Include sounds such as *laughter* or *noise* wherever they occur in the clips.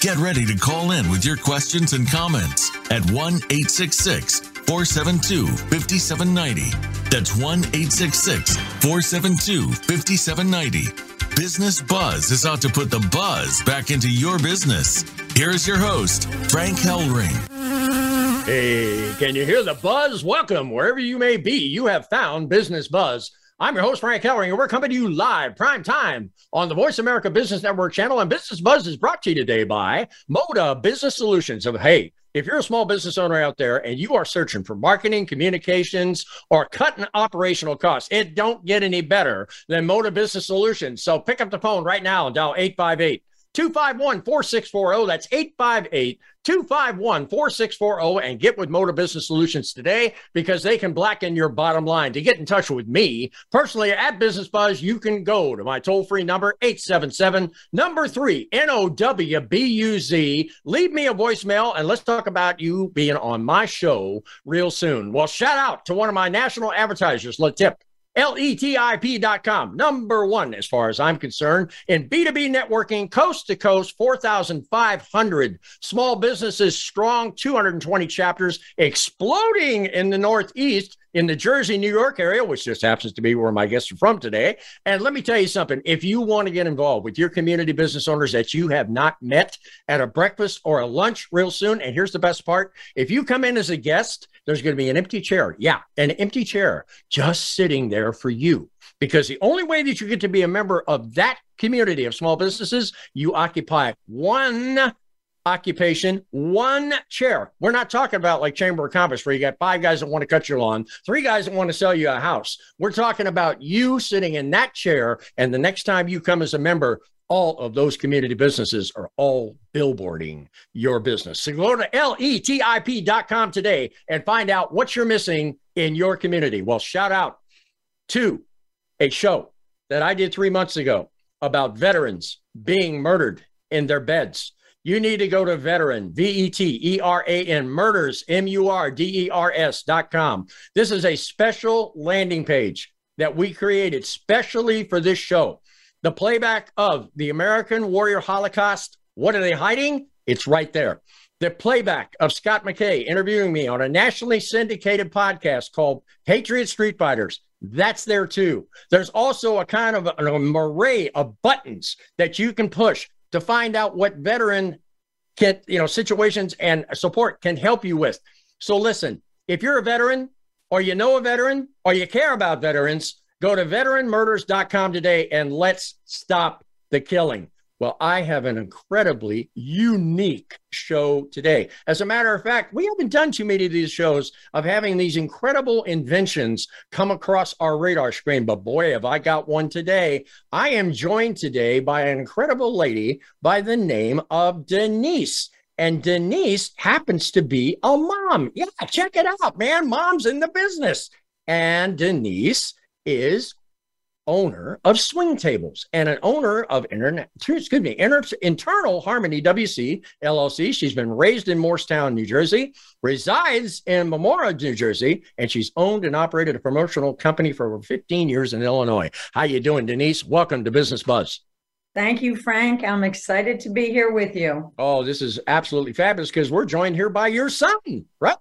Get ready to call in with your questions and comments at 1 866 472 5790. That's 1 866 472 5790. Business Buzz is out to put the buzz back into your business. Here's your host, Frank Hellring. Hey, can you hear the buzz? Welcome wherever you may be. You have found Business Buzz. I'm your host, Frank Hellring, and we're coming to you live, prime time, on the Voice America Business Network channel. And Business Buzz is brought to you today by Moda Business Solutions. Of hey, if you're a small business owner out there and you are searching for marketing, communications, or cutting operational costs, it don't get any better than Moda Business Solutions. So pick up the phone right now and dial 858 251 4640. That's 858 251 4640 and get with Moda Business Solutions today because they can blacken your bottom line. To get in touch with me personally at Business Buzz, you can go to my toll free number 877 number three N O W B U Z. Leave me a voicemail and let's talk about you being on my show real soon. Well, shout out to one of my national advertisers, Letip. LETIP.com, number one, as far as I'm concerned, in B2B networking, coast to coast, 4,500 small businesses strong, 220 chapters, exploding in the Northeast, in the Jersey, New York area, which just happens to be where my guests are from today. And let me tell you something if you want to get involved with your community business owners that you have not met at a breakfast or a lunch real soon, and here's the best part if you come in as a guest, there's going to be an empty chair. Yeah, an empty chair just sitting there for you. Because the only way that you get to be a member of that community of small businesses, you occupy one occupation, one chair. We're not talking about like Chamber of Commerce where you got five guys that want to cut your lawn, three guys that want to sell you a house. We're talking about you sitting in that chair. And the next time you come as a member, all of those community businesses are all billboarding your business. So go to letip.com today and find out what you're missing in your community. Well, shout out to a show that I did three months ago about veterans being murdered in their beds you need to go to veteran, V E T E R A N, murders, M U R D E R S dot com. This is a special landing page that we created specially for this show. The playback of the American Warrior Holocaust. What are they hiding? It's right there. The playback of Scott McKay interviewing me on a nationally syndicated podcast called Patriot Street Fighters. That's there too. There's also a kind of an array of buttons that you can push to find out what veteran can, you know, situations and support can help you with. So listen, if you're a veteran or you know a veteran or you care about veterans, go to veteranmurders.com today and let's stop the killing. Well, I have an incredibly unique show today. As a matter of fact, we haven't done too many of these shows of having these incredible inventions come across our radar screen. But boy, have I got one today. I am joined today by an incredible lady by the name of Denise. And Denise happens to be a mom. Yeah, check it out, man. Mom's in the business. And Denise is owner of swing tables and an owner of internet excuse me inter, internal harmony wc llc she's been raised in morristown new jersey resides in memora new jersey and she's owned and operated a promotional company for over 15 years in illinois how you doing denise welcome to business buzz Thank you, Frank. I'm excited to be here with you. Oh, this is absolutely fabulous because we're joined here by your son, right?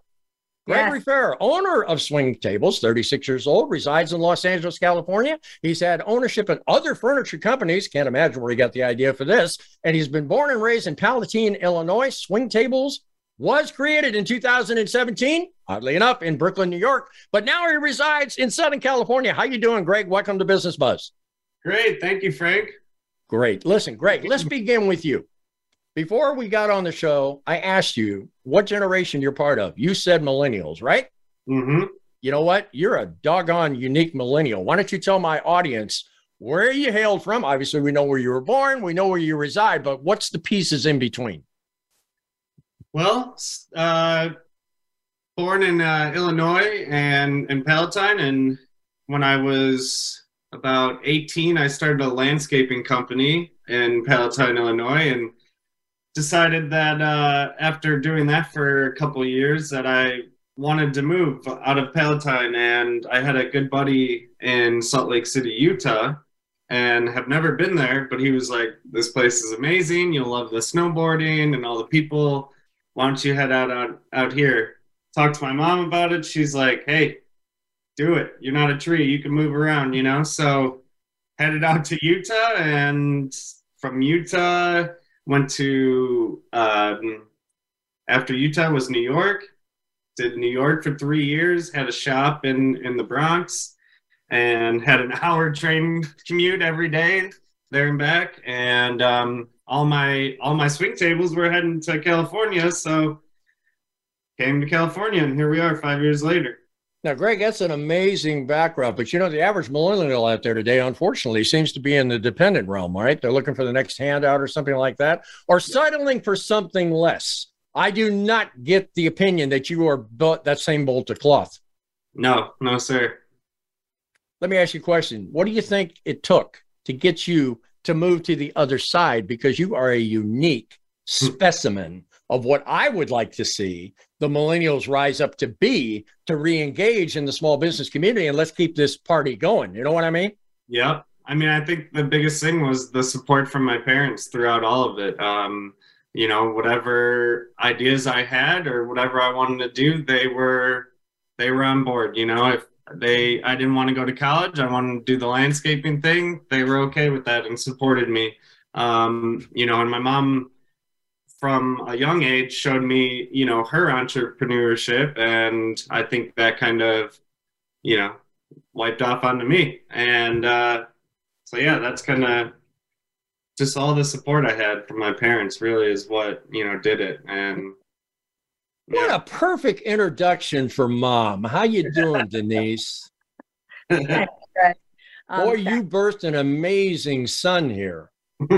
Gregory yes. Farrer, owner of Swing Tables, 36 years old, resides in Los Angeles, California. He's had ownership in other furniture companies. Can't imagine where he got the idea for this. And he's been born and raised in Palatine, Illinois. Swing Tables was created in 2017, oddly enough, in Brooklyn, New York. But now he resides in Southern California. How you doing, Greg? Welcome to Business Buzz. Great. Thank you, Frank. Great. Listen, Greg, let's *laughs* begin with you. Before we got on the show, I asked you what generation you're part of. You said millennials, right? Mm-hmm. You know what? You're a doggone unique millennial. Why don't you tell my audience where you hailed from? Obviously, we know where you were born, we know where you reside, but what's the pieces in between? Well, uh, born in uh, Illinois and in Palatine, and when I was about 18, I started a landscaping company in Palatine, Illinois, and decided that uh, after doing that for a couple years, that I wanted to move out of Palatine, and I had a good buddy in Salt Lake City, Utah, and have never been there. But he was like, "This place is amazing. You'll love the snowboarding and all the people. Why don't you head out out, out here?" Talked to my mom about it. She's like, "Hey, do it. You're not a tree. You can move around, you know." So headed out to Utah, and from Utah went to um, after Utah was New York. Did New York for three years. Had a shop in in the Bronx and had an *laughs* hour train commute every day there and back. And um, all my all my swing tables were heading to California, so came to California, and here we are five years later. Now, Greg, that's an amazing background, but you know, the average millennial out there today, unfortunately, seems to be in the dependent realm, right? They're looking for the next handout or something like that, or settling for something less. I do not get the opinion that you are built that same bolt of cloth. No, no, sir. Let me ask you a question. What do you think it took to get you to move to the other side? Because you are a unique Hmm. specimen of what I would like to see the millennials rise up to be to re-engage in the small business community and let's keep this party going. You know what I mean? Yep. I mean, I think the biggest thing was the support from my parents throughout all of it. Um, you know, whatever ideas I had or whatever I wanted to do, they were they were on board. You know, if they I didn't want to go to college, I wanted to do the landscaping thing, they were okay with that and supported me. Um, you know, and my mom from a young age showed me, you know, her entrepreneurship and I think that kind of, you know, wiped off onto me. And uh so yeah, that's kind of just all the support I had from my parents really is what, you know, did it. And What a perfect introduction for mom. How you doing, *laughs* Denise? Um, Boy, you birthed an amazing son here. *laughs*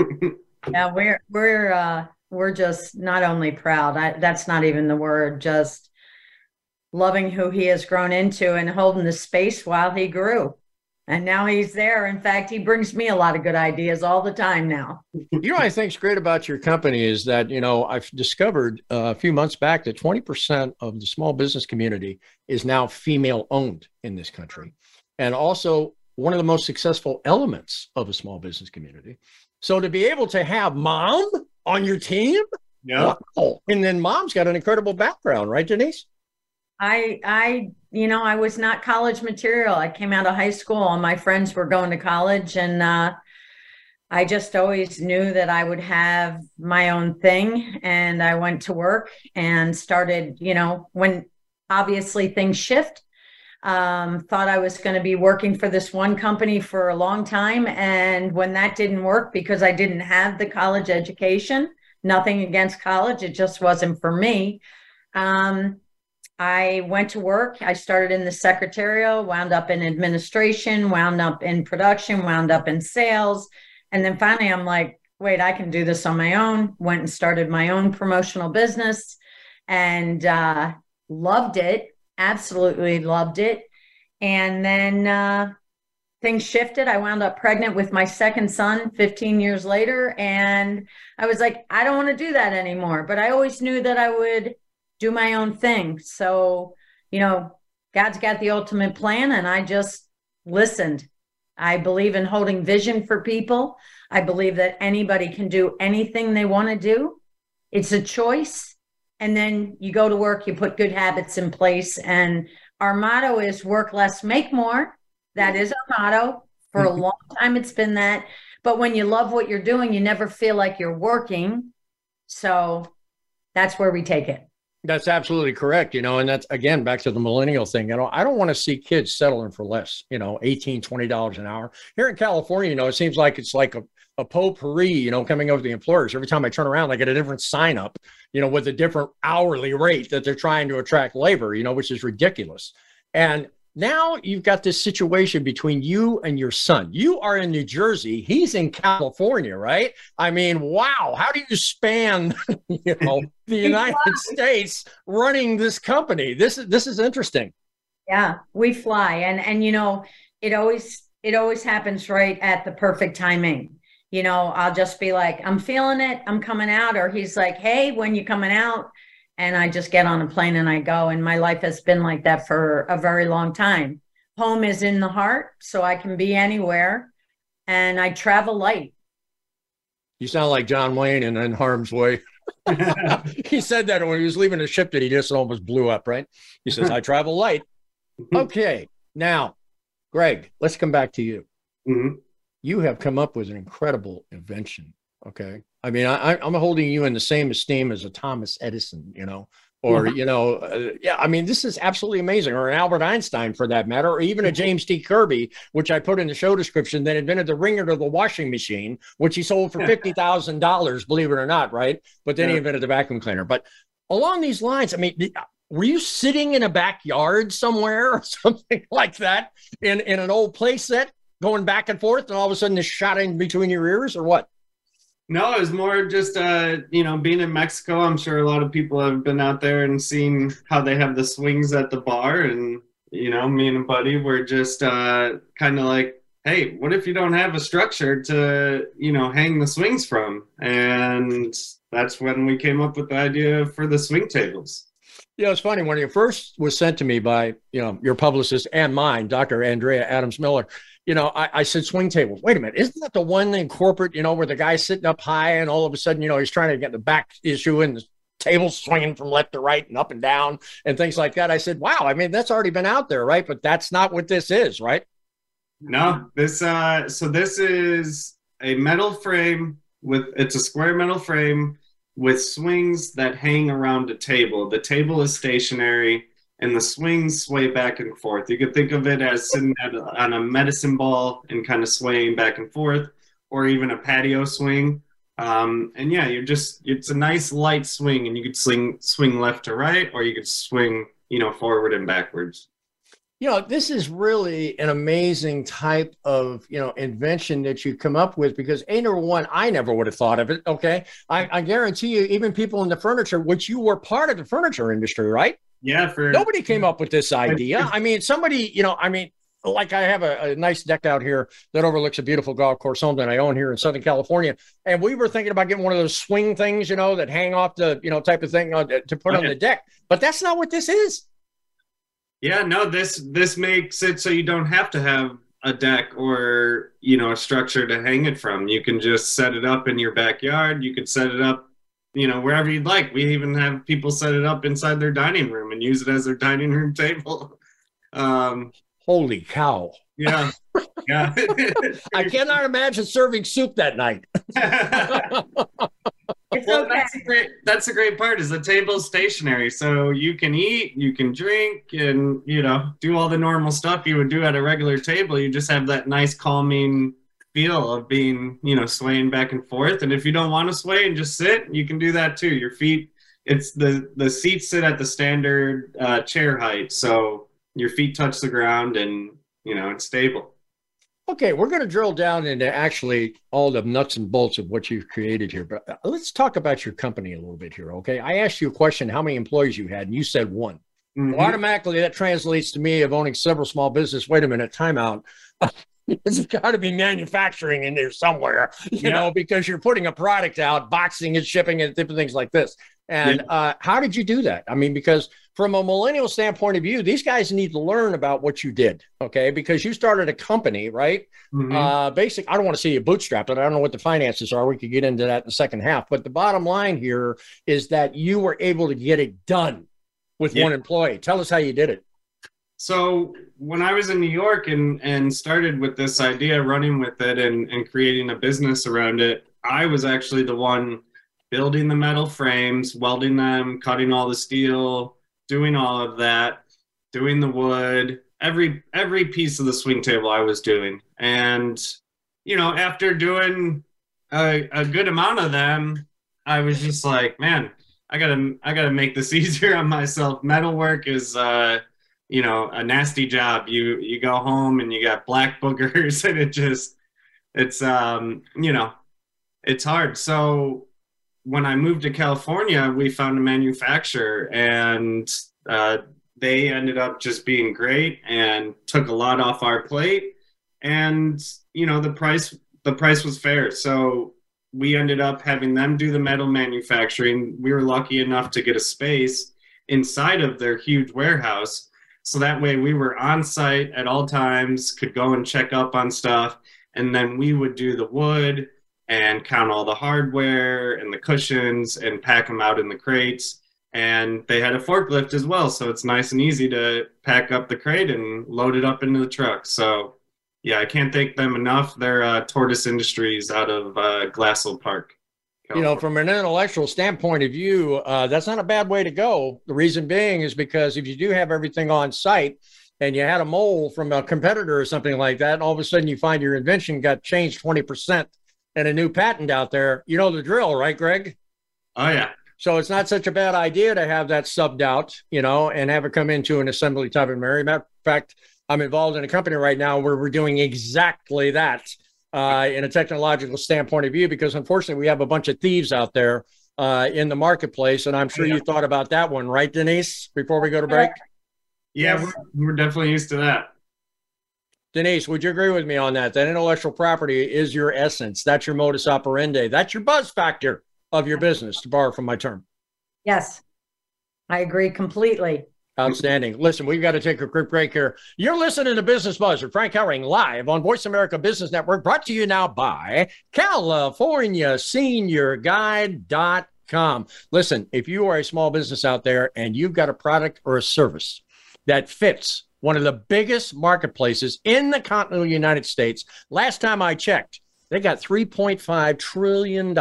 yeah, we're we're uh, we're just not only proud. I, that's not even the word. Just loving who he has grown into and holding the space while he grew. And now he's there. In fact, he brings me a lot of good ideas all the time now. You know, I think's great about your company is that you know I've discovered uh, a few months back that twenty percent of the small business community is now female owned in this country, and also one of the most successful elements of a small business community. So to be able to have mom on your team, yeah. wow. and then mom's got an incredible background, right, Denise? I I you know I was not college material. I came out of high school and my friends were going to college and uh, I just always knew that I would have my own thing and I went to work and started, you know, when obviously things shift. Um, thought I was going to be working for this one company for a long time. And when that didn't work because I didn't have the college education, nothing against college, it just wasn't for me. Um, I went to work. I started in the secretarial, wound up in administration, wound up in production, wound up in sales. And then finally, I'm like, wait, I can do this on my own. Went and started my own promotional business and uh, loved it. Absolutely loved it. And then uh, things shifted. I wound up pregnant with my second son 15 years later. And I was like, I don't want to do that anymore. But I always knew that I would do my own thing. So, you know, God's got the ultimate plan, and I just listened. I believe in holding vision for people. I believe that anybody can do anything they want to do. It's a choice. And then you go to work, you put good habits in place. And our motto is work less, make more. That is our motto. For a mm-hmm. long time, it's been that. But when you love what you're doing, you never feel like you're working. So that's where we take it. That's absolutely correct. You know, and that's again back to the millennial thing. You know, I don't want to see kids settling for less, you know, 18, 20 dollars an hour. Here in California, you know, it seems like it's like a, a potpourri, you know, coming over the employers. Every time I turn around, I get a different sign up, you know, with a different hourly rate that they're trying to attract labor, you know, which is ridiculous. And now you've got this situation between you and your son. You are in New Jersey, he's in California, right? I mean, wow, how do you span, *laughs* you know, the *laughs* United States running this company? This is this is interesting. Yeah, we fly and and you know, it always it always happens right at the perfect timing. You know, I'll just be like, I'm feeling it, I'm coming out or he's like, "Hey, when you coming out?" and I just get on a plane and I go. And my life has been like that for a very long time. Home is in the heart, so I can be anywhere, and I travel light. You sound like John Wayne in, in Harm's Way. *laughs* *laughs* he said that when he was leaving a ship that he just almost blew up, right? He says, I travel light. *laughs* Okay. Now, Greg, let's come back to you. Mm-hmm. You have come up with an incredible invention. Okay. I mean, I, I'm holding you in the same esteem as a Thomas Edison, you know, or you know, uh, yeah. I mean, this is absolutely amazing, or an Albert Einstein for that matter, or even a mm-hmm. James T. Kirby, which I put in the show description, that invented the ringer to the washing machine, which he sold for fifty thousand dollars, believe it or not, right? But then yeah. he invented the vacuum cleaner. But along these lines, I mean, were you sitting in a backyard somewhere *laughs* or something like that in in an old playset, going back and forth, and all of a sudden this shot in between your ears, or what? No, it was more just uh, you know, being in Mexico. I'm sure a lot of people have been out there and seen how they have the swings at the bar, and you know, me and a buddy were just uh, kind of like, hey, what if you don't have a structure to you know hang the swings from? And that's when we came up with the idea for the swing tables. Yeah, it's funny when it first was sent to me by you know your publicist and mine, Dr. Andrea Adams Miller you know, I, I, said swing tables. Wait a minute, isn't that the one in corporate, you know, where the guy's sitting up high and all of a sudden, you know, he's trying to get the back issue and the table swinging from left to right and up and down and things like that. I said, wow, I mean, that's already been out there, right? But that's not what this is, right? No, this, uh, so this is a metal frame with, it's a square metal frame with swings that hang around a table. The table is stationary and the swings sway back and forth. You could think of it as sitting at, on a medicine ball and kind of swaying back and forth, or even a patio swing. Um, and yeah, you're just it's a nice light swing, and you could swing swing left to right, or you could swing you know forward and backwards. You know, this is really an amazing type of you know invention that you come up with because a number one, I never would have thought of it. Okay, I, I guarantee you, even people in the furniture, which you were part of the furniture industry, right? Yeah, for nobody came up with this idea. I mean, somebody, you know, I mean, like I have a, a, nice deck out here that overlooks a beautiful golf course home that I own here in Southern California, and we were thinking about getting one of those swing things, you know, that hang off the, you know, type of thing uh, to put okay. on the deck. But that's not what this is. Yeah, no this this makes it so you don't have to have a deck or you know a structure to hang it from. You can just set it up in your backyard. You could set it up you know, wherever you'd like. We even have people set it up inside their dining room and use it as their dining room *laughs* table. Um, Holy cow. Yeah. Yeah. *laughs* I cannot imagine serving soup that night. *laughs* well, that's a great that's a great part is the table's stationary. So you can eat, you can drink, and you know, do all the normal stuff you would do at a regular table. You just have that nice calming feel of being, you know, swaying back and forth. And if you don't want to sway and just sit, you can do that too. Your feet, it's the the seats sit at the standard uh, chair height, so your feet touch the ground, and you know it's stable. Okay, we're going to drill down into actually all the nuts and bolts of what you've created here, but uh, let's talk about your company a little bit here. Okay, I asked you a question: how many employees you had, and you said one. Mm-hmm. Well, automatically, that translates to me of owning several small business. Wait a minute, timeout. *laughs* *laughs* it's got to be manufacturing in there somewhere, you yeah. know, because you're putting a product out, boxing and shipping and different things like this. And yeah. uh, how did you do that? I mean, because from a millennial standpoint of view, these guys need to learn about what you did, okay? Because you started a company, right? Mm-hmm. Uh, basic. I don't want to see you bootstrapped, but I don't know what the finances are. We could get into that in the second half. But the bottom line here is that you were able to get it done with yeah. one employee. Tell us how you did it. So when I was in New York and and started with this idea, running with it and and creating a business around it, I was actually the one building the metal frames, welding them, cutting all the steel, doing all of that, doing the wood, every every piece of the swing table I was doing. And you know, after doing a, a good amount of them, I was just like, man, I gotta I gotta make this *laughs* easier on myself. Metalwork is uh you know a nasty job. You you go home and you got black boogers, *laughs* and it just it's um you know it's hard. So when I moved to California, we found a manufacturer, and uh, they ended up just being great and took a lot off our plate. And you know the price the price was fair, so we ended up having them do the metal manufacturing. We were lucky enough to get a space inside of their huge warehouse. So that way we were on site at all times, could go and check up on stuff. And then we would do the wood and count all the hardware and the cushions and pack them out in the crates. And they had a forklift as well. So it's nice and easy to pack up the crate and load it up into the truck. So yeah, I can't thank them enough. They're uh, Tortoise Industries out of uh, Glassell Park. You know, from an intellectual standpoint of view, uh, that's not a bad way to go. The reason being is because if you do have everything on site and you had a mole from a competitor or something like that, and all of a sudden you find your invention got changed 20% and a new patent out there, you know the drill, right, Greg? Oh, yeah. So it's not such a bad idea to have that subbed out, you know, and have it come into an assembly type of Mary. Matter of fact, I'm involved in a company right now where we're doing exactly that uh, in a technological standpoint of view, because unfortunately we have a bunch of thieves out there uh, in the marketplace, and I'm sure yeah. you thought about that one, right, Denise? Before we go to break. Yeah, we're, we're definitely used to that. Denise, would you agree with me on that? That intellectual property is your essence. That's your modus operandi. That's your buzz factor of your business, to borrow from my term. Yes, I agree completely. Outstanding. Listen, we've got to take a quick break here. You're listening to Business Buzz with Frank Hellring live on Voice America Business Network, brought to you now by California Senior Guide.com. Listen, if you are a small business out there and you've got a product or a service that fits one of the biggest marketplaces in the continental United States, last time I checked, they got $3.5 trillion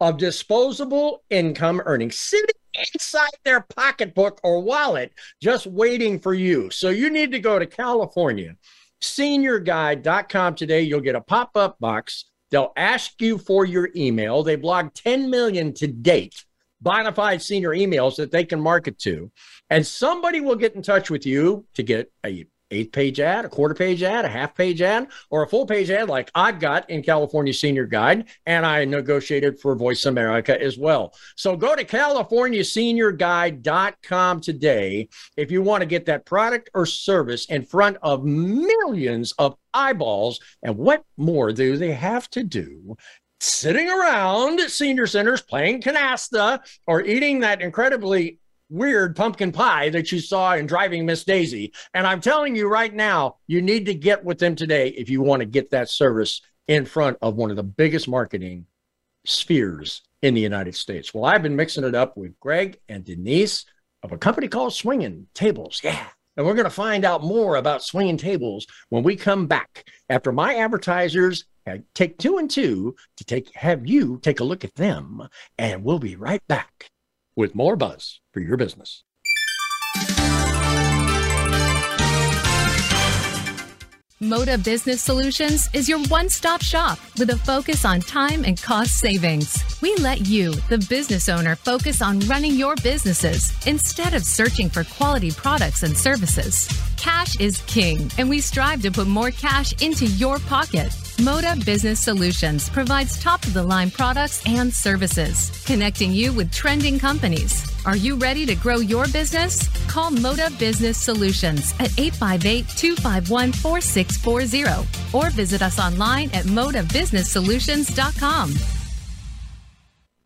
of disposable income earnings sitting inside their pocketbook or wallet just waiting for you. So you need to go to California seniorguide.com today. You'll get a pop up box. They'll ask you for your email. They've logged 10 million to date bona fide senior emails that they can market to. And somebody will get in touch with you to get a eight page ad, a quarter page ad, a half page ad, or a full page ad like I've got in California Senior Guide. And I negotiated for Voice America as well. So go to CaliforniaSeniorGuide.com today if you want to get that product or service in front of millions of eyeballs. And what more do they have to do sitting around senior centers playing canasta or eating that incredibly weird pumpkin pie that you saw in Driving Miss Daisy. And I'm telling you right now, you need to get with them today if you want to get that service in front of one of the biggest marketing spheres in the United States. Well, I've been mixing it up with Greg and Denise of a company called Swinging Tables. Yeah. And we're going to find out more about swinging tables when we come back after my advertisers take two and two to take have you take a look at them and we'll be right back with more buzz for your business. Moda Business Solutions is your one stop shop with a focus on time and cost savings. We let you, the business owner, focus on running your businesses instead of searching for quality products and services. Cash is king, and we strive to put more cash into your pocket. Moda Business Solutions provides top of the line products and services, connecting you with trending companies. Are you ready to grow your business? Call Moda Business Solutions at 858 251 4640 or visit us online at modabusinesssolutions.com.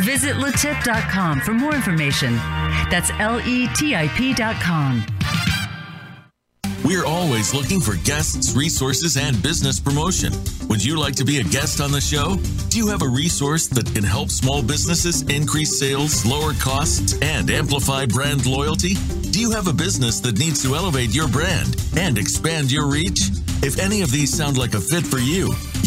Visit letip.com for more information. That's L E T I P.com. We're always looking for guests, resources, and business promotion. Would you like to be a guest on the show? Do you have a resource that can help small businesses increase sales, lower costs, and amplify brand loyalty? Do you have a business that needs to elevate your brand and expand your reach? If any of these sound like a fit for you,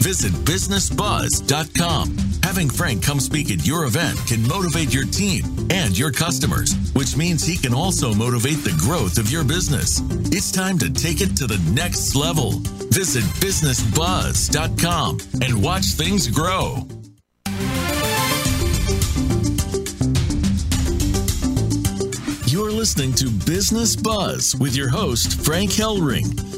Visit businessbuzz.com. Having Frank come speak at your event can motivate your team and your customers, which means he can also motivate the growth of your business. It's time to take it to the next level. Visit businessbuzz.com and watch things grow. You're listening to Business Buzz with your host, Frank Hellring.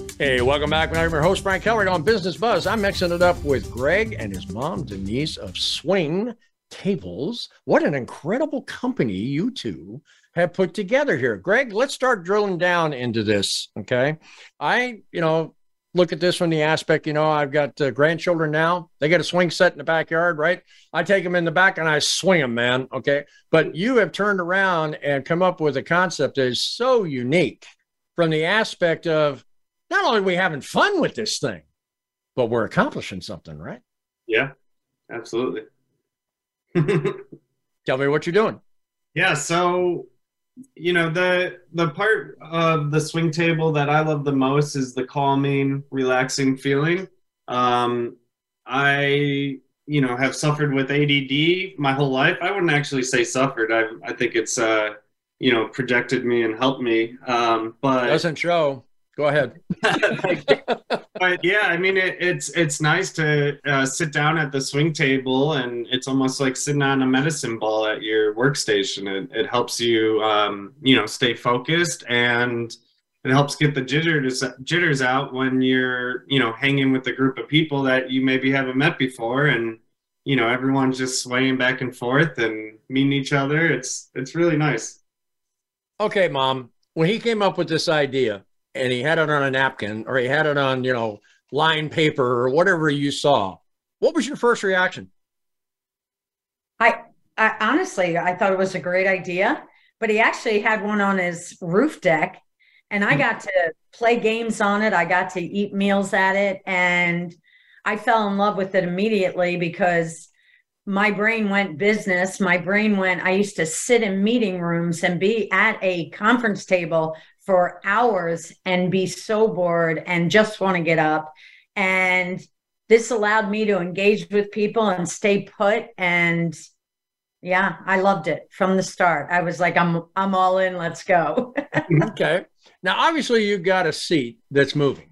Hey, welcome back. I'm your host, Frank Keller, on Business Buzz. I'm mixing it up with Greg and his mom, Denise, of Swing Tables. What an incredible company you two have put together here. Greg, let's start drilling down into this. Okay. I, you know, look at this from the aspect, you know, I've got uh, grandchildren now. They got a swing set in the backyard, right? I take them in the back and I swing them, man. Okay. But you have turned around and come up with a concept that is so unique from the aspect of, not only are we having fun with this thing, but we're accomplishing something, right? Yeah, absolutely. *laughs* Tell me what you're doing. Yeah, so you know the the part of the swing table that I love the most is the calming, relaxing feeling. Um, I you know have suffered with ADD my whole life. I wouldn't actually say suffered. I I think it's uh you know projected me and helped me. Um, but doesn't show. Go ahead. *laughs* but yeah, I mean, it, it's it's nice to uh, sit down at the swing table, and it's almost like sitting on a medicine ball at your workstation. It, it helps you, um, you know, stay focused, and it helps get the jitters jitters out when you're, you know, hanging with a group of people that you maybe haven't met before, and you know, everyone's just swaying back and forth and meeting each other. It's it's really nice. Okay, mom. When he came up with this idea, and he had it on a napkin or he had it on, you know, lined paper or whatever you saw. What was your first reaction? I, I honestly, I thought it was a great idea, but he actually had one on his roof deck and I hmm. got to play games on it. I got to eat meals at it and I fell in love with it immediately because my brain went business. My brain went, I used to sit in meeting rooms and be at a conference table for hours and be so bored and just want to get up. And this allowed me to engage with people and stay put. And yeah, I loved it from the start. I was like, I'm I'm all in, let's go. *laughs* okay. Now obviously you've got a seat that's moving.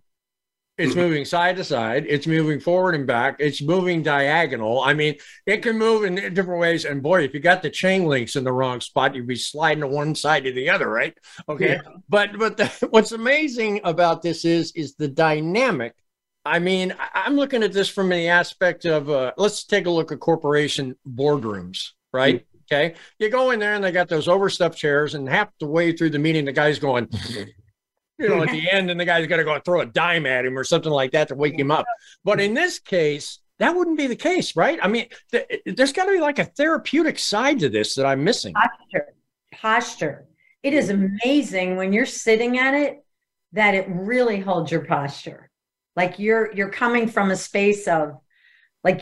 It's mm-hmm. moving side to side. It's moving forward and back. It's moving diagonal. I mean, it can move in different ways. And boy, if you got the chain links in the wrong spot, you'd be sliding to one side to the other, right? Okay. Yeah. But but the, *laughs* what's amazing about this is is the dynamic. I mean, I'm looking at this from the aspect of uh, let's take a look at corporation boardrooms, right? Mm-hmm. Okay. You go in there and they got those overstuffed chairs, and half the way through the meeting, the guy's going you know, at the end, and the guy's got to go throw a dime at him or something like that to wake him up. But in this case, that wouldn't be the case, right? I mean, th- there's got to be like a therapeutic side to this that I'm missing. Posture, posture. It is amazing when you're sitting at it that it really holds your posture. Like you're you're coming from a space of like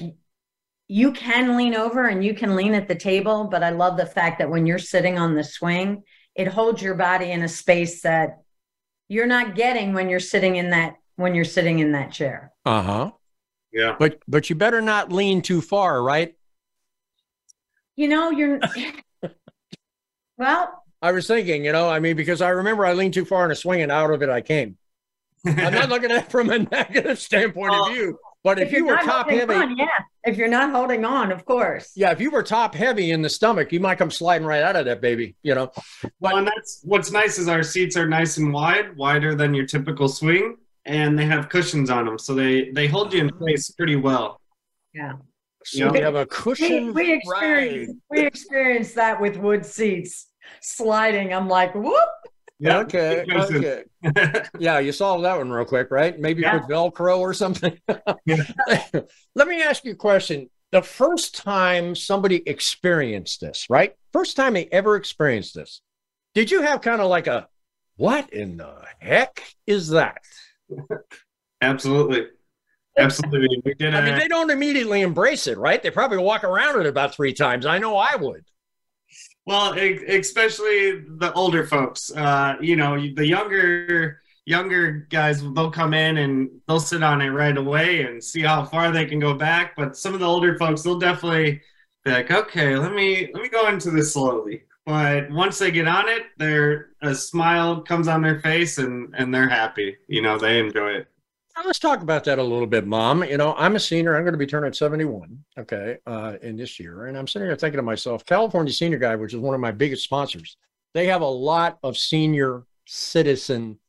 you can lean over and you can lean at the table, but I love the fact that when you're sitting on the swing, it holds your body in a space that you're not getting when you're sitting in that when you're sitting in that chair. Uh-huh. Yeah. But but you better not lean too far, right? You know, you're *laughs* well, I was thinking, you know, I mean, because I remember I leaned too far in a swing and out of it I came. I'm not looking at it from a *laughs* negative standpoint of view, but if, If you were not top heavy, on, yeah. If you're not holding on, of course. yeah, if you were top heavy in the stomach, you might come sliding right out of that baby, you know. Well, and that's what's nice is our seats are nice and wide, wider than your typical swing, and they have cushions on them, so they they hold you in place pretty well. Yeah. So Yeah. we have a cushion. we experienced we experienced that with wood seats sliding. I'm like, whoop. Yeah, okay, okay. Yeah, you solved that one real quick, right? Maybe Yeah. put Velcro or something. Yeah. *laughs* Let me ask you a question. The first time somebody experienced this, right? First time they ever experienced this, did you have kind of like a, what in the heck is that? *laughs* Absolutely, absolutely. We did. I mean, they don't immediately embrace it, right? They probably walk around it about three times. I know I would. Well, especially the older folks. Uh, you know, the younger younger guys they'll come in and they'll sit on it right away and see how far they can go back. But some of the older folks, they'll definitely be like, okay, let me let me go into this slowly. But once they get on it, they're a smile comes on their face and and they're happy. You know, they enjoy it. Let's talk about that a little bit, Mom. You know, I'm a senior. I'm going to be turning 71, okay, uh, in this year. And I'm sitting here thinking to myself, California Senior Guide, which is one of my biggest sponsors, they have a lot of senior citizen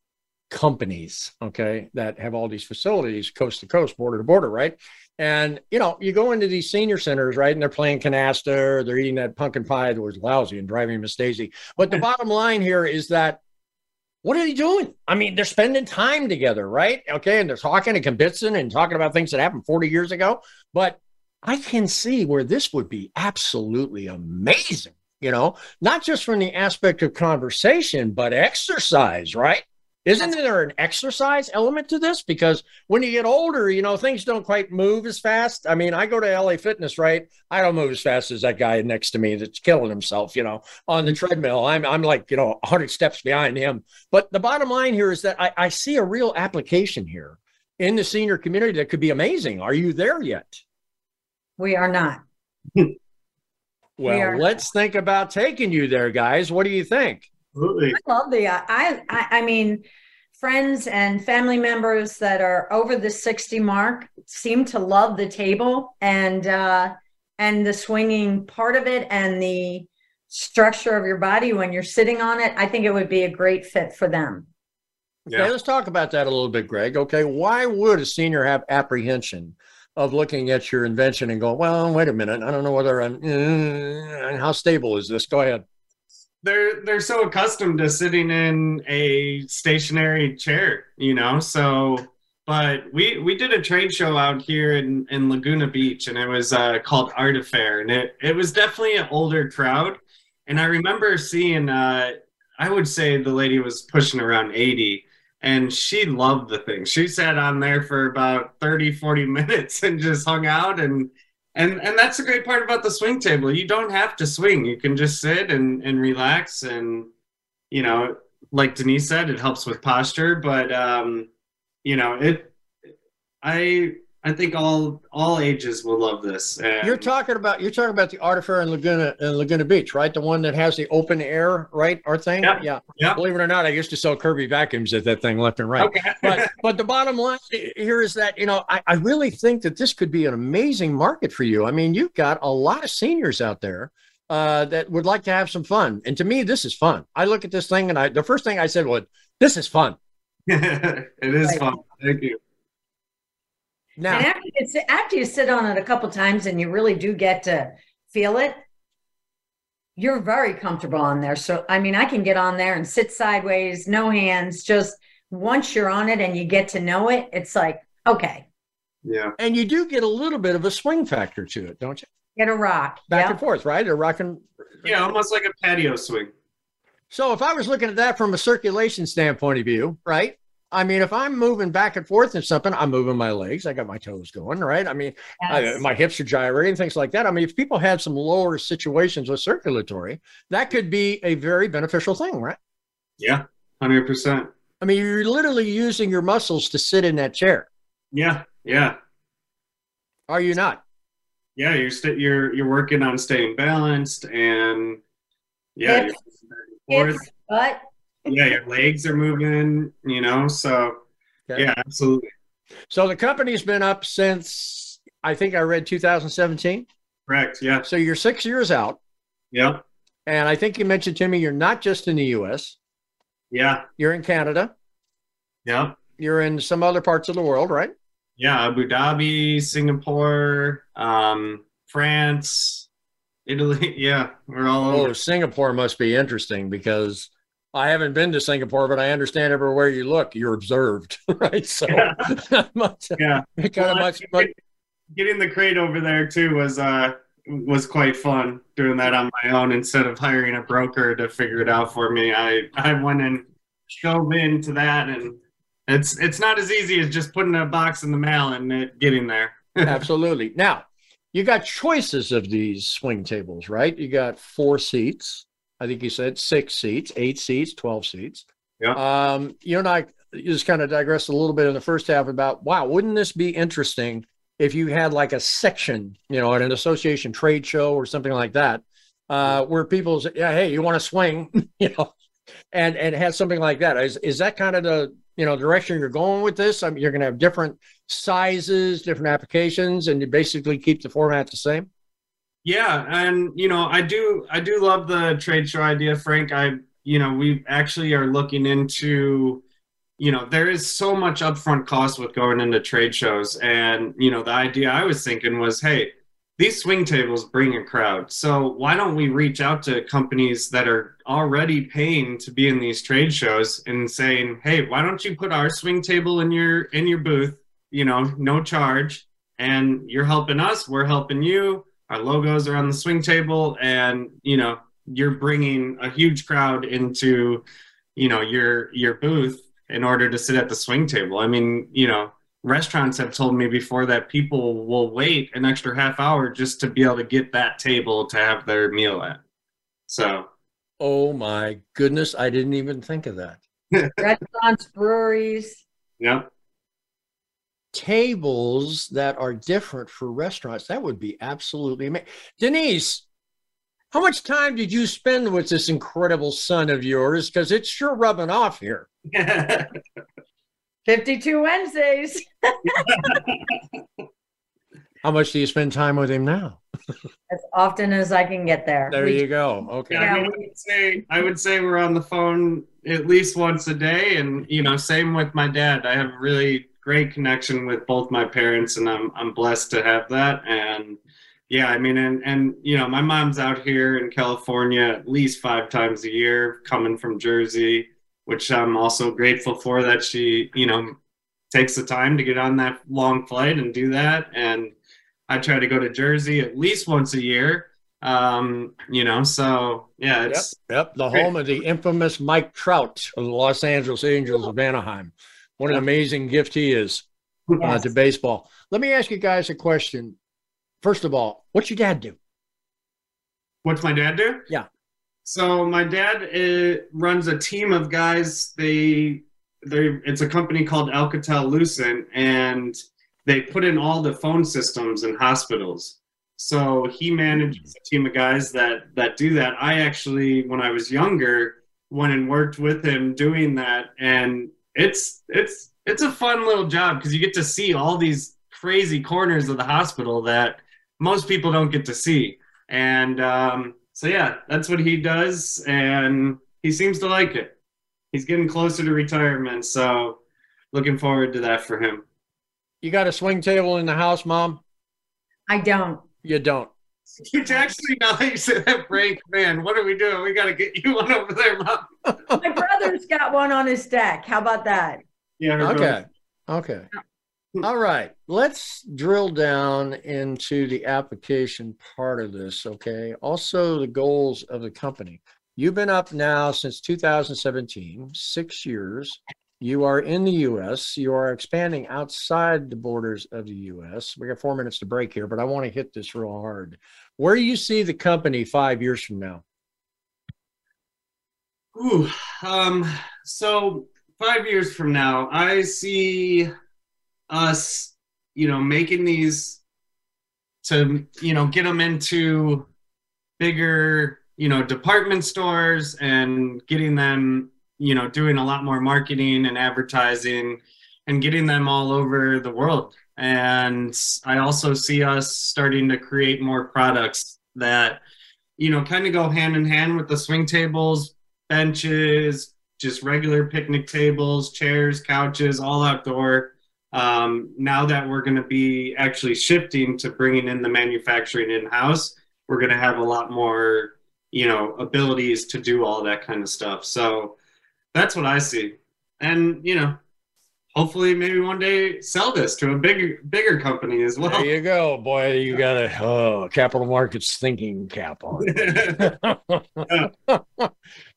companies, okay, that have all these facilities coast to coast, border to border, right? And, you know, you go into these senior centers, right, and they're playing canasta, or they're eating that pumpkin pie that was lousy and driving Miss Daisy. But the *laughs* bottom line here is that what are they doing? I mean, they're spending time together, right? Okay. And they're talking and convincing and talking about things that happened 40 years ago. But I can see where this would be absolutely amazing, you know, not just from the aspect of conversation, but exercise, right? Isn't there an exercise element to this? Because when you get older, you know, things don't quite move as fast. I mean, I go to LA Fitness, right? I don't move as fast as that guy next to me that's killing himself, you know, on the mm-hmm. treadmill. I'm, I'm like, you know, 100 steps behind him. But the bottom line here is that I, I see a real application here in the senior community that could be amazing. Are you there yet? We are not. *laughs* Well, are. let's think about taking you there, guys. What do you think? Absolutely. I love the I, I I mean friends and family members that are over the 60 mark seem to love the table and uh and the swinging part of it and the structure of your body when you're sitting on it. I think it would be a great fit for them. Okay, let's talk about that a little bit, Greg. Okay, why would a senior have apprehension of looking at your invention and going, well, wait a minute, I don't know whether I'm, uh, how stable is this? Go ahead. They're they're so accustomed to sitting in a stationary chair, you know. So, but we we did a trade show out here in in Laguna Beach, and it was uh, called Art-A-Fair, and it it was definitely an older crowd. And I remember seeing, uh, I would say the lady was pushing around eighty, and she loved the thing. She sat on there for about 30, 40 minutes and just hung out and and and that's the great part about the swing table. You don't have to swing. You can just sit and and relax. And you know like denise said it helps with posture. But um you know it i i think all all ages will love this and You're talking about you're talking about the Art-A-Fair in Laguna in Laguna Beach, right? The one that has the open air, right? Art thing. Yeah. yeah. Yeah. Believe it or not, I used to sell Kirby vacuums at that thing left and right. okay but but the bottom line here is that you know I, I really think that this could be an amazing market for you. I mean, you've got a lot of seniors out there uh, that would like to have some fun, and to me, this is fun. I look at this thing, and I the first thing I said was, "This is fun." *laughs* it is Right. fun thank you Now, And after you, sit, after you sit on it a couple times and you really do get to feel it, you're very comfortable on there. So, I mean, I can get on there and sit sideways, no hands. Just once you're on it and you get to know it, it's like, okay, yeah and you do get a little bit of a swing factor to it, don't you? get a rock. Back Yep. and forth, right? They're rocking. yeah almost like a patio swing So if I was looking at that from a circulation standpoint of view, right? I mean, if I'm moving back and forth in something, I'm moving my legs. I got my toes going, right? I mean, I, my hips are gyrating, things like that. I mean, if people had some lower situations with circulatory, that could be a very beneficial thing, right? yeah 100% I mean, you're literally using your muscles to sit in that chair. yeah yeah Are you not? yeah you're st- you're you're working on staying balanced and Yeah, Hips, your- Hips, butt. Yeah, your legs are moving. You know, so Okay. yeah, absolutely So the company's been up since I think I read 2017. correct. Yeah, So you're six years out. Yeah. And I think you mentioned to me you're not just in the US, yeah, you're in Canada, yep. you're in some other parts of the world, right? Yeah, Abu Dhabi, Singapore, um, France, Italy. *laughs* Yeah, we're all Oh, over. Singapore must be interesting because I haven't been to Singapore, but I understand everywhere you look, you're observed, *laughs* right? So *laughs* much, Yeah, *laughs* kind of much, much, getting the crate over there too was uh was quite fun doing that on my own instead of hiring a broker to figure it out for me. I I went and dove into that, and it's it's not as easy as just putting a box in the mail and it getting there. absolutely. Now, you got choices of these swing tables, right? You got four seats. I think you said six seats, eight seats, 12 seats. Yeah. Um, you and I just kind of digressed a little bit in the first half about, wow, wouldn't this be interesting if you had like a section, you know, at an association trade show or something like that, uh, where people say, yeah, hey, you want to swing, *laughs* you know, and and have something like that. Is is that kind of the you know direction you're going with this? I mean, you're going to have different sizes, different applications, and you basically keep the format the same. Yeah, and you know, I do I do love the trade show idea, Frank. I you know, we actually are looking into you know, there is so much upfront cost with going into trade shows and you know, the idea I was thinking was, hey, these swing tables bring a crowd. So why don't we reach out to companies that are already paying to be in these trade shows and saying, "Hey, why don't you put our swing table in your in your booth, you know, no charge, and you're helping us, we're helping you." Our logos are on the swing table and you know you're bringing a huge crowd into you know your your booth in order to sit at the swing table i mean you know restaurants have told me before that people will wait an extra half hour just to be able to get that table to have their meal at so Oh my goodness, I didn't even think of that. *laughs* Restaurants, breweries. yeah Tables that are different for restaurants. That would be absolutely amazing. Denise, how much time did you spend with this incredible son of yours? Because it's sure rubbing off here. *laughs* 52 Wednesdays. *laughs* How much do you spend time with him now? As often as I can get there. There We- you go. Okay. Yeah, I, mean, I would say I would say we're on the phone at least once a day, and you know, same with my dad. I have really great connection with both my parents, and I'm I'm blessed to have that. And yeah, I mean, and and you know, my mom's out here in California at least five times a year, coming from Jersey, which I'm also grateful for that she you know takes the time to get on that long flight and do that. And I try to go to Jersey at least once a year um you know so yeah Yep, it's yep. The Great. home of the infamous Mike Trout of the Los Angeles Angels of Anaheim. What an amazing gift he is uh, to baseball. Let me ask you guys a question. First of all, what's your dad do? what's my dad do Yeah. so my dad uh, runs a team of guys they they it's a company called alcatel lucent and they put in all the phone systems in hospitals so he manages a team of guys that that do that i actually when i was younger went and worked with him doing that and it's it's it's a fun little job because you get to see all these crazy corners of the hospital that most people don't get to see and um, so yeah that's what he does and he seems to like it he's getting closer to retirement so looking forward to that for him You got a swing table in the house, Mom? I don't. You don't. Which actually now that you say that frank man what are we doing we got to get you one over there mom My brother's got one on his deck. How about that? yeah her Okay. Okay. All right. Let's drill down into the application part of this. Okay. Also, the goals of the company. You've been up now since 2017, six years. You are in the US. You are expanding outside the borders of the US. We got four minutes to break here, but I want to hit this real hard. Where do you see the company five years from now? Ooh, um, so five years from now, I see us, you know, making these to, you know, get them into bigger you know, department stores and getting them, you know, doing a lot more marketing and advertising and getting them all over the world. And I also see us starting to create more products that, you know, kind of go hand in hand with the swing tables, benches, just regular picnic tables, chairs, couches, all outdoor. Um, now that we're going to be actually shifting to bringing in the manufacturing in house, we're going to have a lot more, you know, abilities to do all that kind of stuff. So that's what I see. And, you know, hopefully maybe one day sell this to a bigger bigger company as well. There you go, boy. You got a oh, capital markets thinking cap on. *laughs*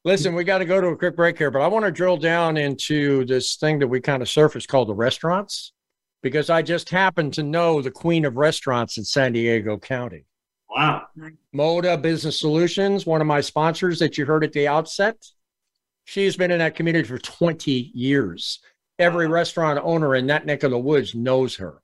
Listen, we got to go to a quick break here, but I want to drill down into this thing that we kind of surfaced called the restaurants, because I just happen to know the queen of restaurants in San Diego County. Wow. Moda Business Solutions, one of my sponsors that you heard at the outset. She's been in that community for 20 years every restaurant owner in that neck of the woods knows her.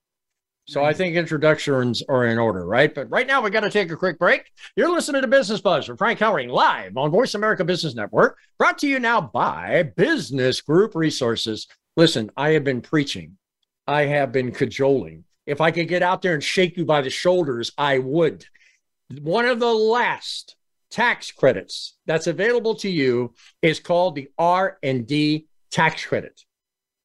So I mm-hmm. think introductions are in order, right? But right now we got to take a quick break. You're listening to Business Buzz with Frank Hellring live on Voice America Business Network, brought to you now by Business Group Resources. Listen, I have been preaching. I have been cajoling. If I could get out there and shake you by the shoulders, I would. One of the last tax credits that's available to you is called the R&D tax credit.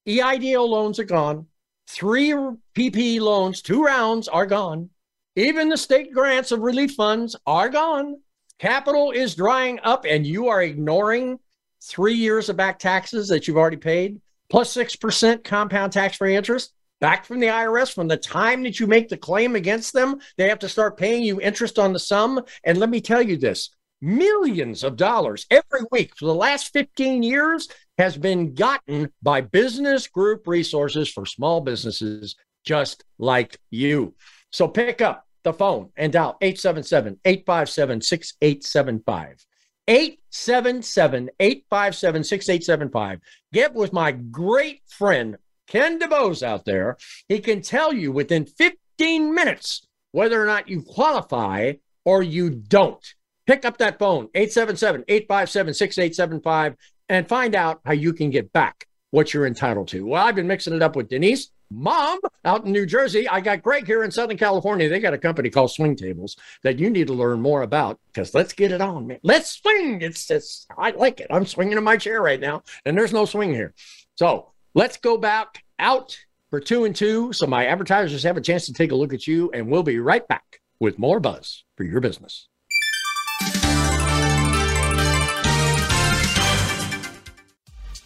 EIDL loans are gone. Three PP loans, two rounds are gone. Even the state grants of relief funds are gone. Capital is drying up, and you are ignoring three years of back taxes that you've already paid, plus 6% compound tax free interest back from the IRS from the time that you make the claim against them. They have to start paying you interest on the sum. And let me tell you this millions of dollars every week for the last 15 years has been gotten by business group resources for small businesses just like you. So pick up the phone and dial 877 857 6875. 877 857 6875. Get with my great friend Ken DeBose out there. He can tell you within 15 minutes whether or not you qualify or you don't. Pick up that phone, 877 857 6875 and find out how you can get back what you're entitled to. Well, I've been mixing it up with Denise, mom, out in New Jersey. I got Greg here in Southern California. They got a company called Swing Tables that you need to learn more about because let's get it on, man. Let's swing. It's, just, I like it. I'm swinging in my chair right now, and there's no swing here. So let's go back out for two and two so my advertisers have a chance to take a look at you, and we'll be right back with more buzz for your business.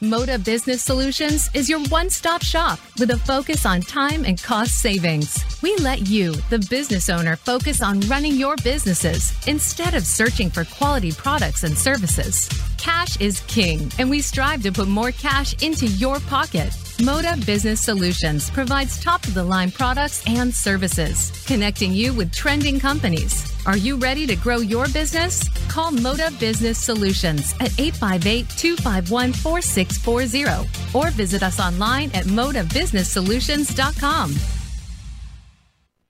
Moda Business Solutions is your one stop shop with a focus on time and cost savings. We let you, the business owner, focus on running your businesses instead of searching for quality products and services. Cash is king, and we strive to put more cash into your pocket. Moda Business Solutions provides top of the line products and services, connecting you with trending companies. Are you ready to grow your business? Call Moda Business Solutions at 858 251 4640 or visit us online at modabusinesssolutions.com.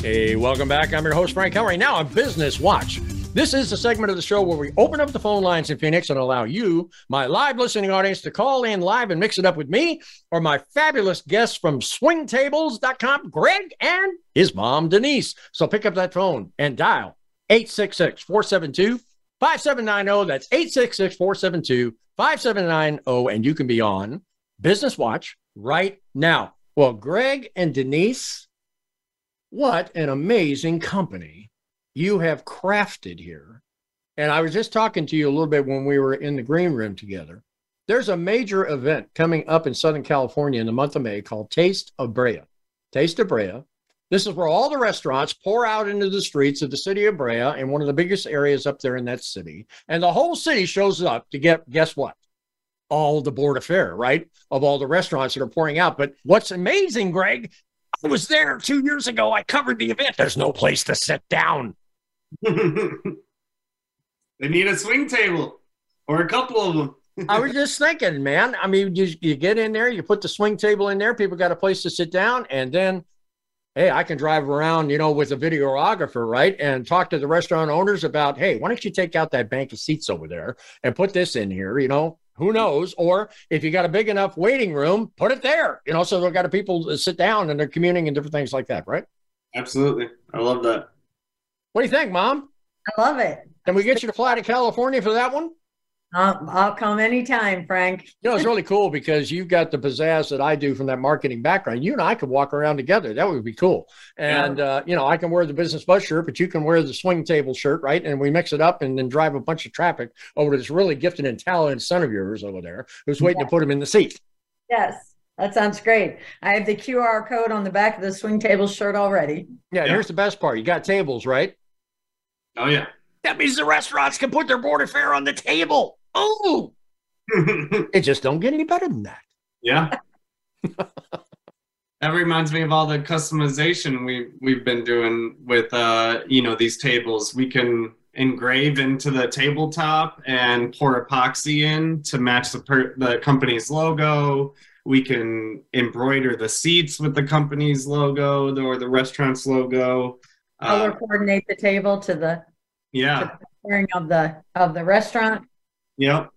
Hey, welcome back. I'm your host, Frank Hellring. Now on Business Watch. This is the segment of the show where we open up the phone lines in Phoenix and allow you, my live listening audience, to call in live and mix it up with me or my fabulous guests from swingtables.com, Greg and his mom, Denise. So pick up that phone and dial 866 472 5790. That's 866 472 5790. And you can be on Business Watch right now. Well, Greg and Denise, what an amazing company you have crafted here. And I was just talking to you a little bit when we were in the green room together. There's a major event coming up in Southern California in the month of May called Taste of Brea. Taste of Brea. This is where all the restaurants pour out into the streets of the city of Brea and one of the biggest areas up there in that city. And the whole city shows up to get, guess what? All the board of fare, right? Of all the restaurants that are pouring out. But what's amazing, Greg, I was there two years ago. I covered the event. There's no place to sit down. *laughs* they need a swing table or a couple of them. I was just thinking, man. I mean, you, you get in there, you put the swing table in there, people got a place to sit down, and then, hey, I can drive around, you know, with a videographer, right, and talk to the restaurant owners about, hey, why don't you take out that bank of seats over there and put this in here, you know? Who knows? Or if you got a big enough waiting room, put it there. You know, so they've got a people to sit down and they're communing and different things like that, right? Absolutely. I love that. What do you think, Mom? I love it. Can we get you to fly to California for that one? I'll, I'll come anytime, Frank. You know, it's really cool because you've got the pizzazz that I do from that marketing background. You and I could walk around together. That would be cool. And, yeah. uh, you know, I can wear the Business Buzz shirt, but you can wear the swing table shirt, right? And we mix it up and then drive a bunch of traffic over to this really gifted and talented son of yours over there who's waiting yeah. to put him in the seat. Yes. That sounds great. I have the QR code on the back of the swing table shirt already. Yeah, yeah. here's the best part. You got tables, right? Oh, yeah. That means the restaurants can put their board of fare on the table. Oh, *laughs* it just don't get any better than that. Yeah. *laughs* that reminds me of all the customization we we've been doing with uh, you know these tables. We can engrave into the tabletop and pour epoxy in to match the per- the company's logo. We can embroider the seats with the company's logo or the restaurant's logo. Color uh, coordinate the table to the yeah to the of the of the restaurant. Yep.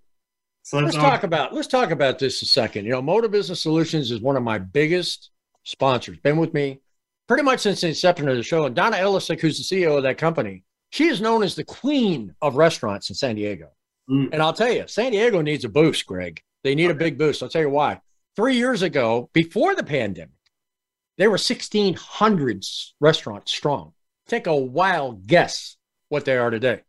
So let's talk about let's talk about this a second. You know, Moda Business Solutions is one of my biggest sponsors. Been with me pretty much since the inception of the show. And Donna Ellisik, who's the CEO of that company, she is known as the queen of restaurants in San Diego. Mm. And I'll tell you, San Diego needs a boost, Greg. They need okay. a big boost. I'll tell you why. Three years ago, before the pandemic, there were 1,600 restaurants strong. Take a wild guess what they are today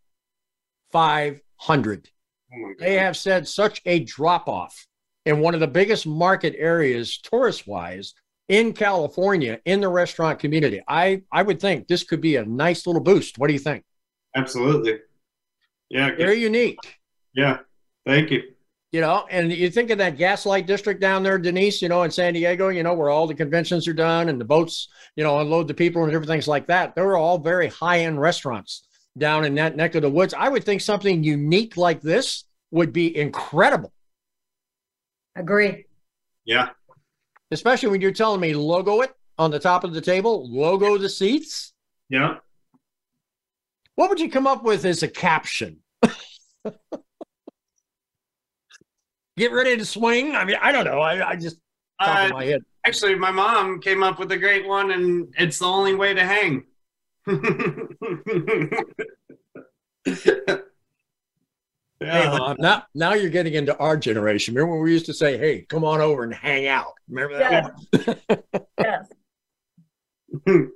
500. Oh they have said such a drop off in one of the biggest market areas, tourist wise, in California in the restaurant community. I, I would think this could be a nice little boost. What do you think? Absolutely. Yeah. Very unique. Yeah. Thank you. You know, and you think of that gaslight district down there, Denise, you know, in San Diego, you know, where all the conventions are done and the boats, you know, unload the people and different things like that. They're all very high end restaurants down in that neck of the woods. I would think something unique like this would be incredible. Agree. Yeah. Especially when you're telling me logo it on the top of the table, logo the seats. Yeah. What would you come up with as a caption *laughs* Get ready to swing. I mean, I don't know. I, I just top Uh, of my head. actually, my mom came up with a great one, and it's the only way to hang. Hey, yeah. mom, now, now you're getting into our generation. Remember when we used to say, "Hey, come on over and hang out." Remember that? Yes. *laughs* one?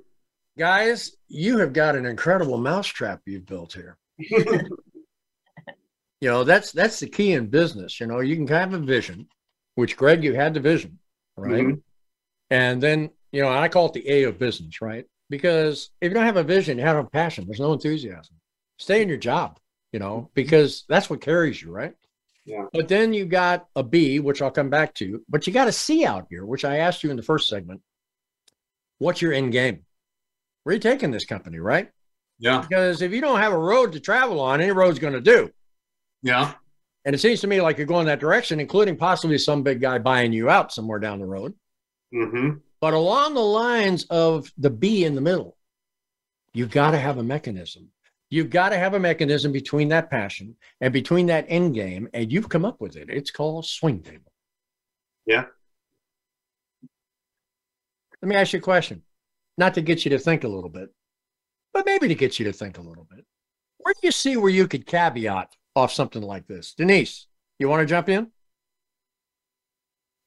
Guys, you have got an incredible mousetrap you've built here. *laughs* you know, that's that's the key in business. You know, you can have a vision, which Greg, you had the vision, right? Mhm. And then, you know, I call it the A of business, right? Because if you don't have a vision, you have a passion. There's no enthusiasm. Stay in your job, you know, because that's what carries you, right? Yeah. But then you got a B, which I'll come back to, but you got a C out here, which I asked you in the first segment. What's your end game? Where are you taking this company, right? Yeah. Because if you don't have a road to travel on, any road's going to do. Yeah. And it seems to me like you're going that direction, including possibly some big guy buying you out somewhere down the road. hmm But along the lines of the B in the middle, you've got to have a mechanism. You've got to have a mechanism between that passion and between that end game, and you've come up with it. It's called swing table. Yeah. Let me ask you a question, not to get you to think a little bit, but maybe to get you to think a little bit. Where do you see where you could caveat off something like this? Denise, you want to jump in?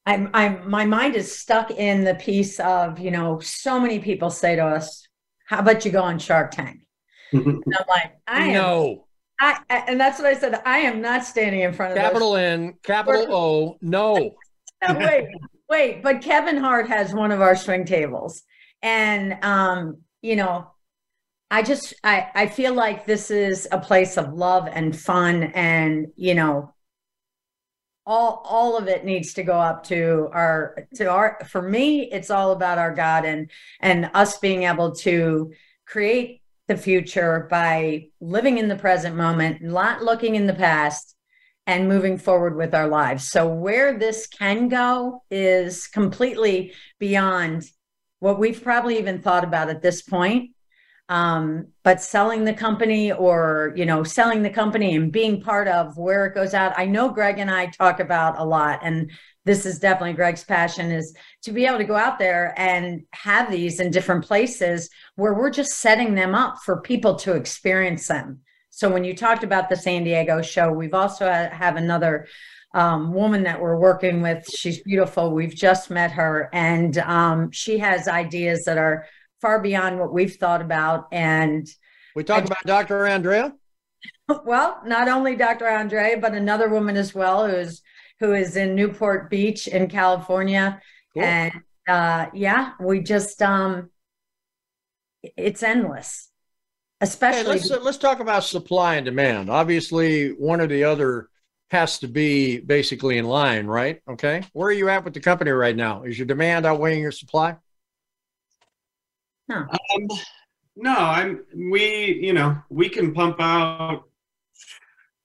I'm, I'm, my mind is stuck in the piece of, you know, so many people say to us, how about you go on Shark Tank? *laughs* And I'm like, I am, no. I, I- and that's what I said. I am not standing in front of those Capital N, capital O, no. *laughs* No, wait, wait, but Kevin Hart has one of our swing tables. And um, you know, I just I I feel like this is a place of love and fun and you know all all of it needs to go up to our to our for me it's all about our God and and us being able to create the future by living in the present moment, not looking in the past and moving forward with our lives. So, where this can go is completely beyond what we've probably even thought about at this point. Um, but selling the company or, you know, selling the company and being part of where it goes out, I know Greg and I talk about a lot. And this is definitely Greg's passion is to be able to go out there and have these in different places where we're just setting them up for people to experience them. So when you talked about the San Diego show, we've also have another um, woman that we're working with. She's beautiful. We've just met her, and um, she has ideas that are far beyond what we've thought about. And We talked about Dr. Andrea. *laughs* well, not only Dr. Andrea, but another woman as well who is who is in Newport Beach in California. Cool. And uh, yeah, we just um, it's endless, Hey, especially let's let's talk about supply and demand. Obviously, one or the other has to be basically in line, right? Okay. Where are you at with the company right now? Is your demand outweighing your supply? Um, no, I'm. We, you know, we can pump out.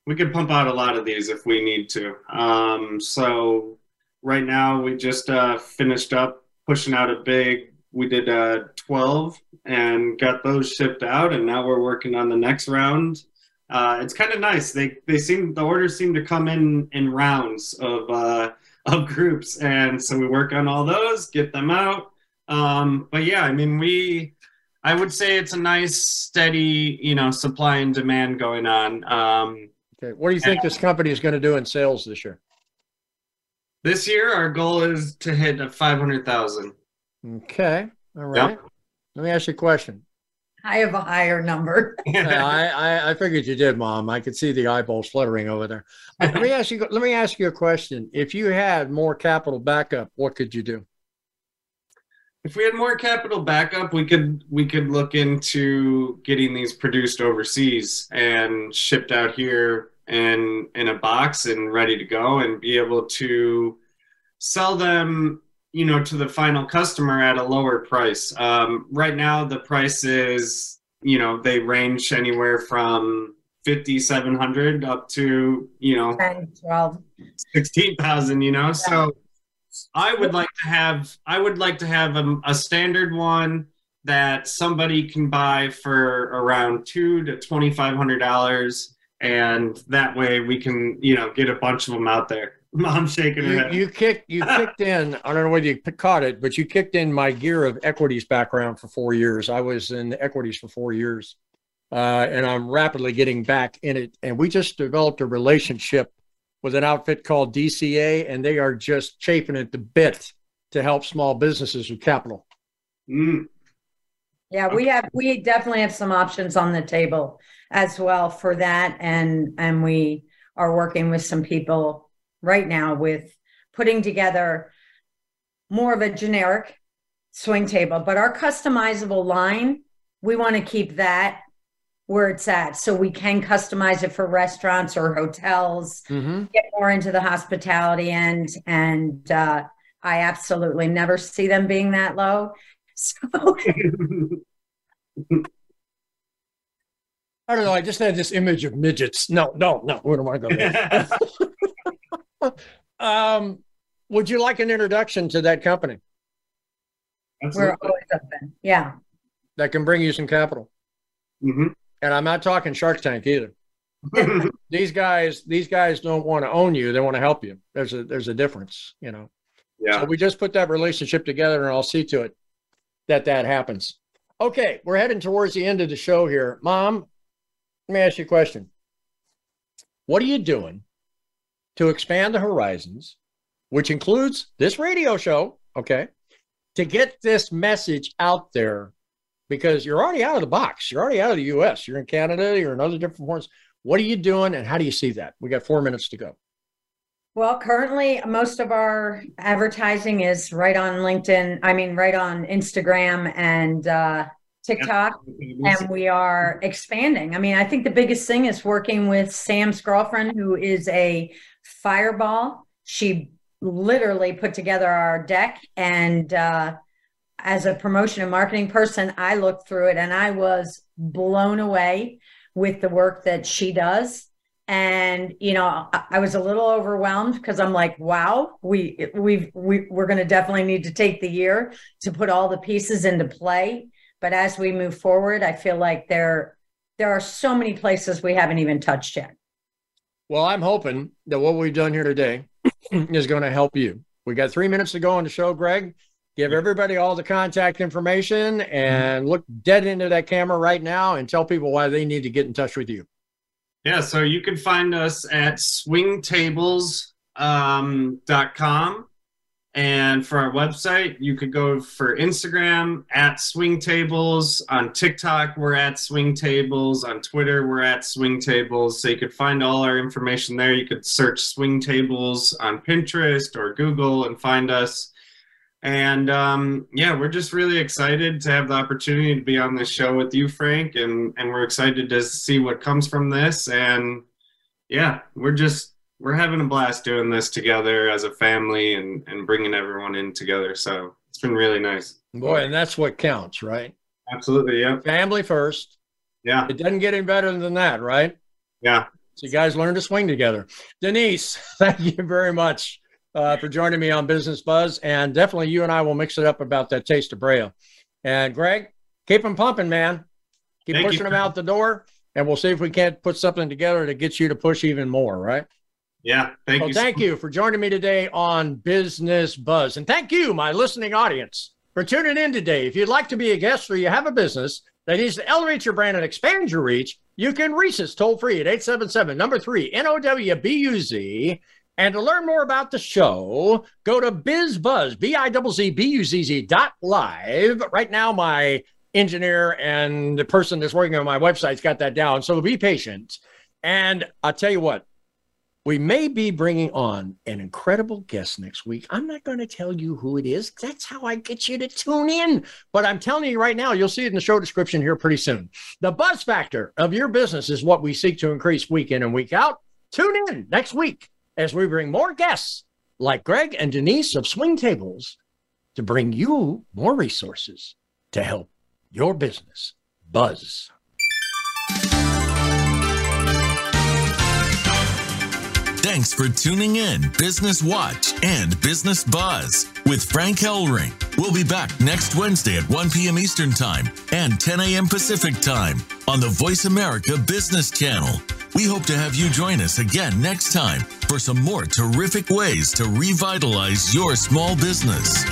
We can pump out a lot of these if we need to. Um, so right now we just uh, finished up pushing out a big. We did uh, 12 and got those shipped out, and now we're working on the next round. Uh, it's kind of nice. They they seem the orders seem to come in in rounds of uh, of groups, and so we work on all those, get them out. Um, but yeah, I mean we. I would say it's a nice, steady, you know, supply and demand going on. Um, Okay. What do you think this company is going to do in sales this year? this year, our goal is to hit a five hundred thousand. Okay. All right. Let me ask you a question. I have a higher number. *laughs* Yeah, I, I I figured you did, Mom. I could see the eyeballs fluttering over there. *laughs* Let me ask you. Let me ask you a question. If you had more capital backup, what could you do? If we had more capital backup, we could we could look into getting these produced overseas and shipped out here and in a box and ready to go and be able to sell them you know to the final customer at a lower price um, right now the price is you know they range anywhere from 5700 up to you know 10, 12. 16,000, you know? So I would like to have, I would like to have a, a standard one that somebody can buy for around two to $2,500 and that way we can you know get a bunch of them out there. *laughs* Mom's shaking her You, head. you kicked you *laughs* kicked in. I don't know whether you caught it, but you kicked in my gear of equities background for four years. I was in equities for four years, uh, and I'm rapidly getting back in it. And we just developed a relationship with an outfit called DCA, and they are just chafing at the bit to help small businesses with capital. Mm, Yeah, we have, we definitely have some options on the table as well for that. And, and we are working with some people right now with putting together more of a generic swing table, but our customizable line, we want to keep that where it's at. So we can customize it for restaurants or hotels, Mm-hmm. get more into the hospitality end. And, uh, I absolutely never see them being that low. So *laughs* I don't know. I just had this image of midgets. No, no, no. We don't want to go there. *laughs* um, would you like an introduction to that company we're Absolutely. always open. Yeah. that can bring you some capital? Mhm. And I'm not talking Shark Tank either. *laughs* These guys, these guys don't want to own you; they want to help you. There's a there's a difference, you know. yeah. So we just put that relationship together, and I'll see to it that that happens. Okay, we're heading towards the end of the show here, Mom. Let me ask you a question. What are you doing to expand the horizons, which includes this radio show? Okay, to get this message out there, because you're already out of the box. You're already out of the U.S. You're in Canada. You're in other different forms. What are you doing, and how do you see that? We got four minutes to go. Well, currently, most of our advertising is right on LinkedIn. I mean, right on Instagram and uh, TikTok. And we are expanding. I mean, I think the biggest thing is working with Sam's girlfriend, who is a fireball. She literally put together our deck. And uh, as a promotion and marketing person, I looked through it and I was blown away with the work that she does. And you know, I, I was a little overwhelmed because I'm like, wow, we we've we, we're going to definitely need to take the year to put all the pieces into play. But as we move forward, I feel like there there are so many places we haven't even touched yet. Well, I'm hoping that what we've done here today is going to help you. We got three minutes to go on the show, Greg. Give everybody all the contact information and mm-hmm. look dead into that camera right now and tell people why they need to get in touch with you. Yeah, so you can find us at swingtables.com. Um, com. And for our website, you could go for Instagram at swingtables. On TikTok, we're at swingtables. On Twitter, we're at swingtables. So you could find all our information there. You could search swingtables on Pinterest or Google and find us. And um, yeah, we're just really excited to have the opportunity to be on this show with you, Frank, and and we're excited to see what comes from this. And yeah, we're just we're having a blast doing this together as a family and and bringing everyone in together. So it's been really nice. Boy, and that's what counts, right? Absolutely, yeah, Family first. yeah, It doesn't get any better than that, right? yeah. So you guys learn to swing together. Denise, *laughs* thank you very much uh, for joining me on Business Buzz. And definitely you and I will mix it up about that taste of Brea. And Greg, keep them pumping, man. Keep Thank you. pushing them out the door. And we'll see if we can't put something together to get you to push even more, right? Yeah, thank well, you. thank you for joining me today on Business Buzz. And thank you, my listening audience, for tuning in today. If you'd like to be a guest or you have a business that needs to elevate your brand and expand your reach, you can reach us toll free at 877 number three NOWBUZ. And to learn more about the show, go to BizBuzz, B-I-Z-Z-B-U-Z-Z dot live. Right now, my engineer and the person that's working on my website's got that down. So be patient. And I'll tell you what, we may be bringing on an incredible guest next week. I'm not going to tell you who it is. That's how I get you to tune in. But I'm telling you right now, you'll see it in the show description here pretty soon. The buzz factor of your business is what we seek to increase week in and week out. Tune in next week as we bring more guests like Greg and Denise of Swing Tables to bring you more resources to help your business buzz. Thanks for tuning in, Business Watch and Business Buzz with Frank Hellring. We'll be back next Wednesday at 1 p.m. Eastern Time and 10 a.m. Pacific Time on the Voice America Business Channel. We hope to have you join us again next time for some more terrific ways to revitalize your small business.